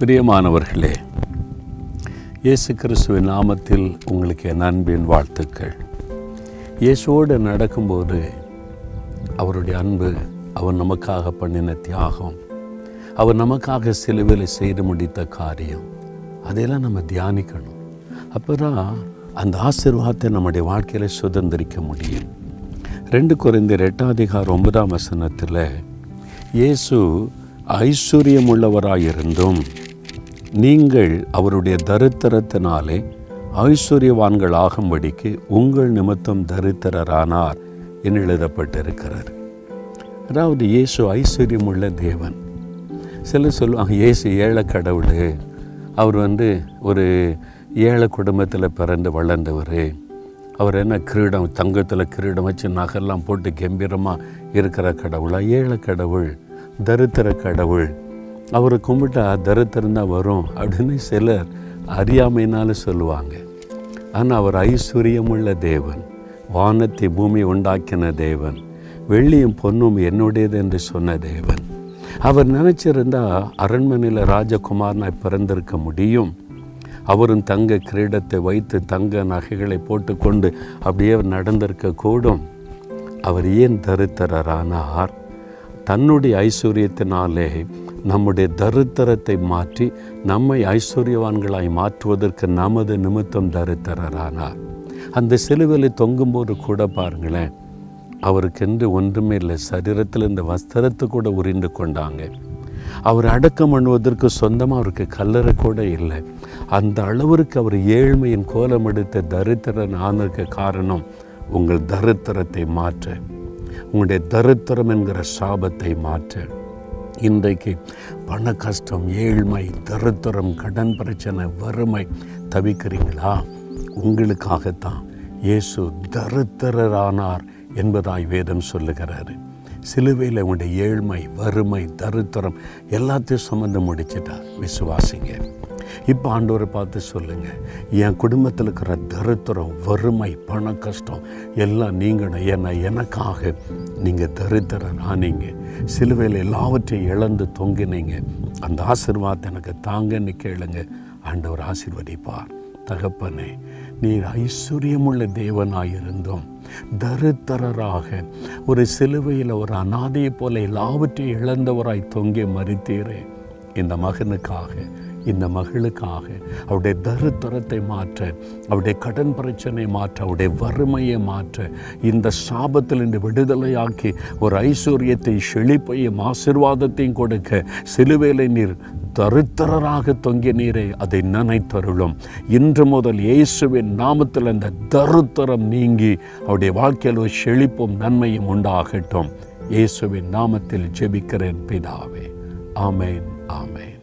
பிரியமானவர்களே இயேசு கிறிஸ்துவின் நாமத்தில் உங்களுக்கு என் அன்பின் வாழ்த்துக்கள். இயேசுவோடு நடக்கும்போது அவருடைய அன்பு அவர் நமக்காக பண்ணின தியாகம் அவர் நமக்காக சிலுவையில் செய்து முடித்த காரியம் அதையெல்லாம் நம்ம தியானிக்கணும். அப்போ தான் அந்த ஆசிர்வாதத்தை நம்முடைய வாழ்க்கையில் சுதந்திரிக்க முடியும். ரெண்டு குறைந்த எட்டாம் அதிகாரம் ஒன்பதாம் வசனத்தில் இயேசு ஐஸ்வர்யமுள்ளவராயிருந்தும் நீங்கள் அவருடைய தரித்திரத்தினாலே ஐஸ்வர்யவான்கள் ஆகும்படிக்கு உங்கள் நிமித்தம் தரித்திரரானார் என்று எழுதப்பட்டிருக்கிறார் அதாவது இயேசு ஐஸ்வர்யமுள்ள தேவன். சிலர் சொல்லுவாங்க இயேசு ஏழை கடவுள் அவர் வந்து ஒரு ஏழை குடும்பத்தில் பிறந்து வளர்ந்தவர் அவர் என்ன கிரீடம் தங்கத்தில் கிரீடம் வச்சு நகெல்லாம் போட்டு கம்பீரமாக இருக்கிற கடவுளா? ஏழை கடவுள் தரித்திர கடவுள். அவரை கும்பிட்டா தரித்திரம் தான் வரும் அப்படின்னு சிலர் அறியாமைனால சொல்லுவாங்க. ஆனால் அவர் ஐஸ்வர்யமுள்ள தேவன் வானத்தை பூமி உண்டாக்கின தேவன் வெள்ளியும் பொன்னும் என்னுடையது என்று சொன்ன தேவன். அவர் நினச்சிருந்தா அரண்மனையில் ராஜகுமாரனாய் பிறந்திருக்க முடியும். அவரும் தங்க கிரீடத்தை வைத்து தங்க நகைகளை போட்டுக்கொண்டு அப்படியே நடந்திருக்க கூடும். அவர் ஏன் தருத்தரரானார்? தன்னுடைய ஐஸ்வர்யத்தினாலே நம்முடைய தரித்திரத்தை மாற்றி நம்மை ஐஸ்வர்யவான்களாய் மாற்றுவதற்கு நமது நிமித்தம் தரித்திரரானார் அந்த சிலுவையில் தொங்கும்போது கூட பாருங்களேன் அவருக்கென்று ஒன்றுமே இல்லை. சரீரத்தில் இந்த வஸ்திரத்தை கூட உரிந்து கொண்டாங்க. அவர் அடக்கம் பண்ணுவதற்கு சொந்தமாக அவருக்கு கல்லறை கூட இல்லை. அந்த அளவிற்கு அவர் ஏழ்மையின் கோலம் எடுத்த தரித்திரன் ஆனதுக்கு காரணம் உங்கள் தரித்திரத்தை மாற்ற. உங்களுடைய தரித்திரம் என்கிற சாபத்தை மாற்ற. இன்றைக்கு பண கஷ்டம் ஏழ்மை தருத்திரம் கடன் பிரச்சனை வறுமை தவிக்கிறீங்களா உங்களுக்காகத்தான் இயேசு தருத்திரரானார் என்பதாய் வேதம் சொல்லுகிறாரு. சிலுவையில் உங்களுடைய ஏழ்மை வறுமை தருத்திரம் எல்லாத்தையும் சுமந்து முடிச்சிட்டார். விசுவாசிங்க. இப்போ ஆண்டவரை பார்த்து சொல்லுங்கள் என் குடும்பத்தில் இருக்கிற தரித்திரம் வறுமை பண கஷ்டம் எல்லாம் நீங்கணும். ஏன்னா எனக்காக நீங்கள் தரித்திரம் ஆனீங்க சிலுவையில் எல்லாவற்றையும் இழந்து தொங்கினீங்க. அந்த ஆசிர்வாத் எனக்கு தாங்கன்னு கேளுங்க. ஆண்டவர் ஆசிர்வதிப்பார். தகப்பனே நீர் ஐஸ்வர்யமுள்ள தேவனாயிருந்தோம் தருத்தரராக ஒரு சிலுவையில் ஒரு அனாதையைப் போல எல்லாவற்றையும் இழந்தவராய் தொங்கி மறித்தீரே இந்த மகனுக்காக இந்த மகளுக்காக அவருடைய தருத்தரத்தை மாற்ற அவருடைய கடன் பிரச்சனை மாற்ற அவருடைய வறுமையை மாற்ற இந்த சாபத்தில் இன்று விடுதலையாக்கி ஒரு ஐஸ்வர்யத்தை செழிப்பையும் ஆசிர்வாதத்தையும் கொடுக்க சிலுவேலை நீர் தருத்தரராக தொங்கிய நீரை அதை நினைத்தருளும். இன்று முதல் இயேசுவின் நாமத்தில் அந்த தருத்தரம் நீங்கி அவருடைய வாழ்க்கையில் ஒரு செழிப்பும் நன்மையும் உண்டாகட்டும். இயேசுவின் நாமத்தில் ஜெபிக்கிறேன் பிதாவே. ஆமேன் ஆமேன்.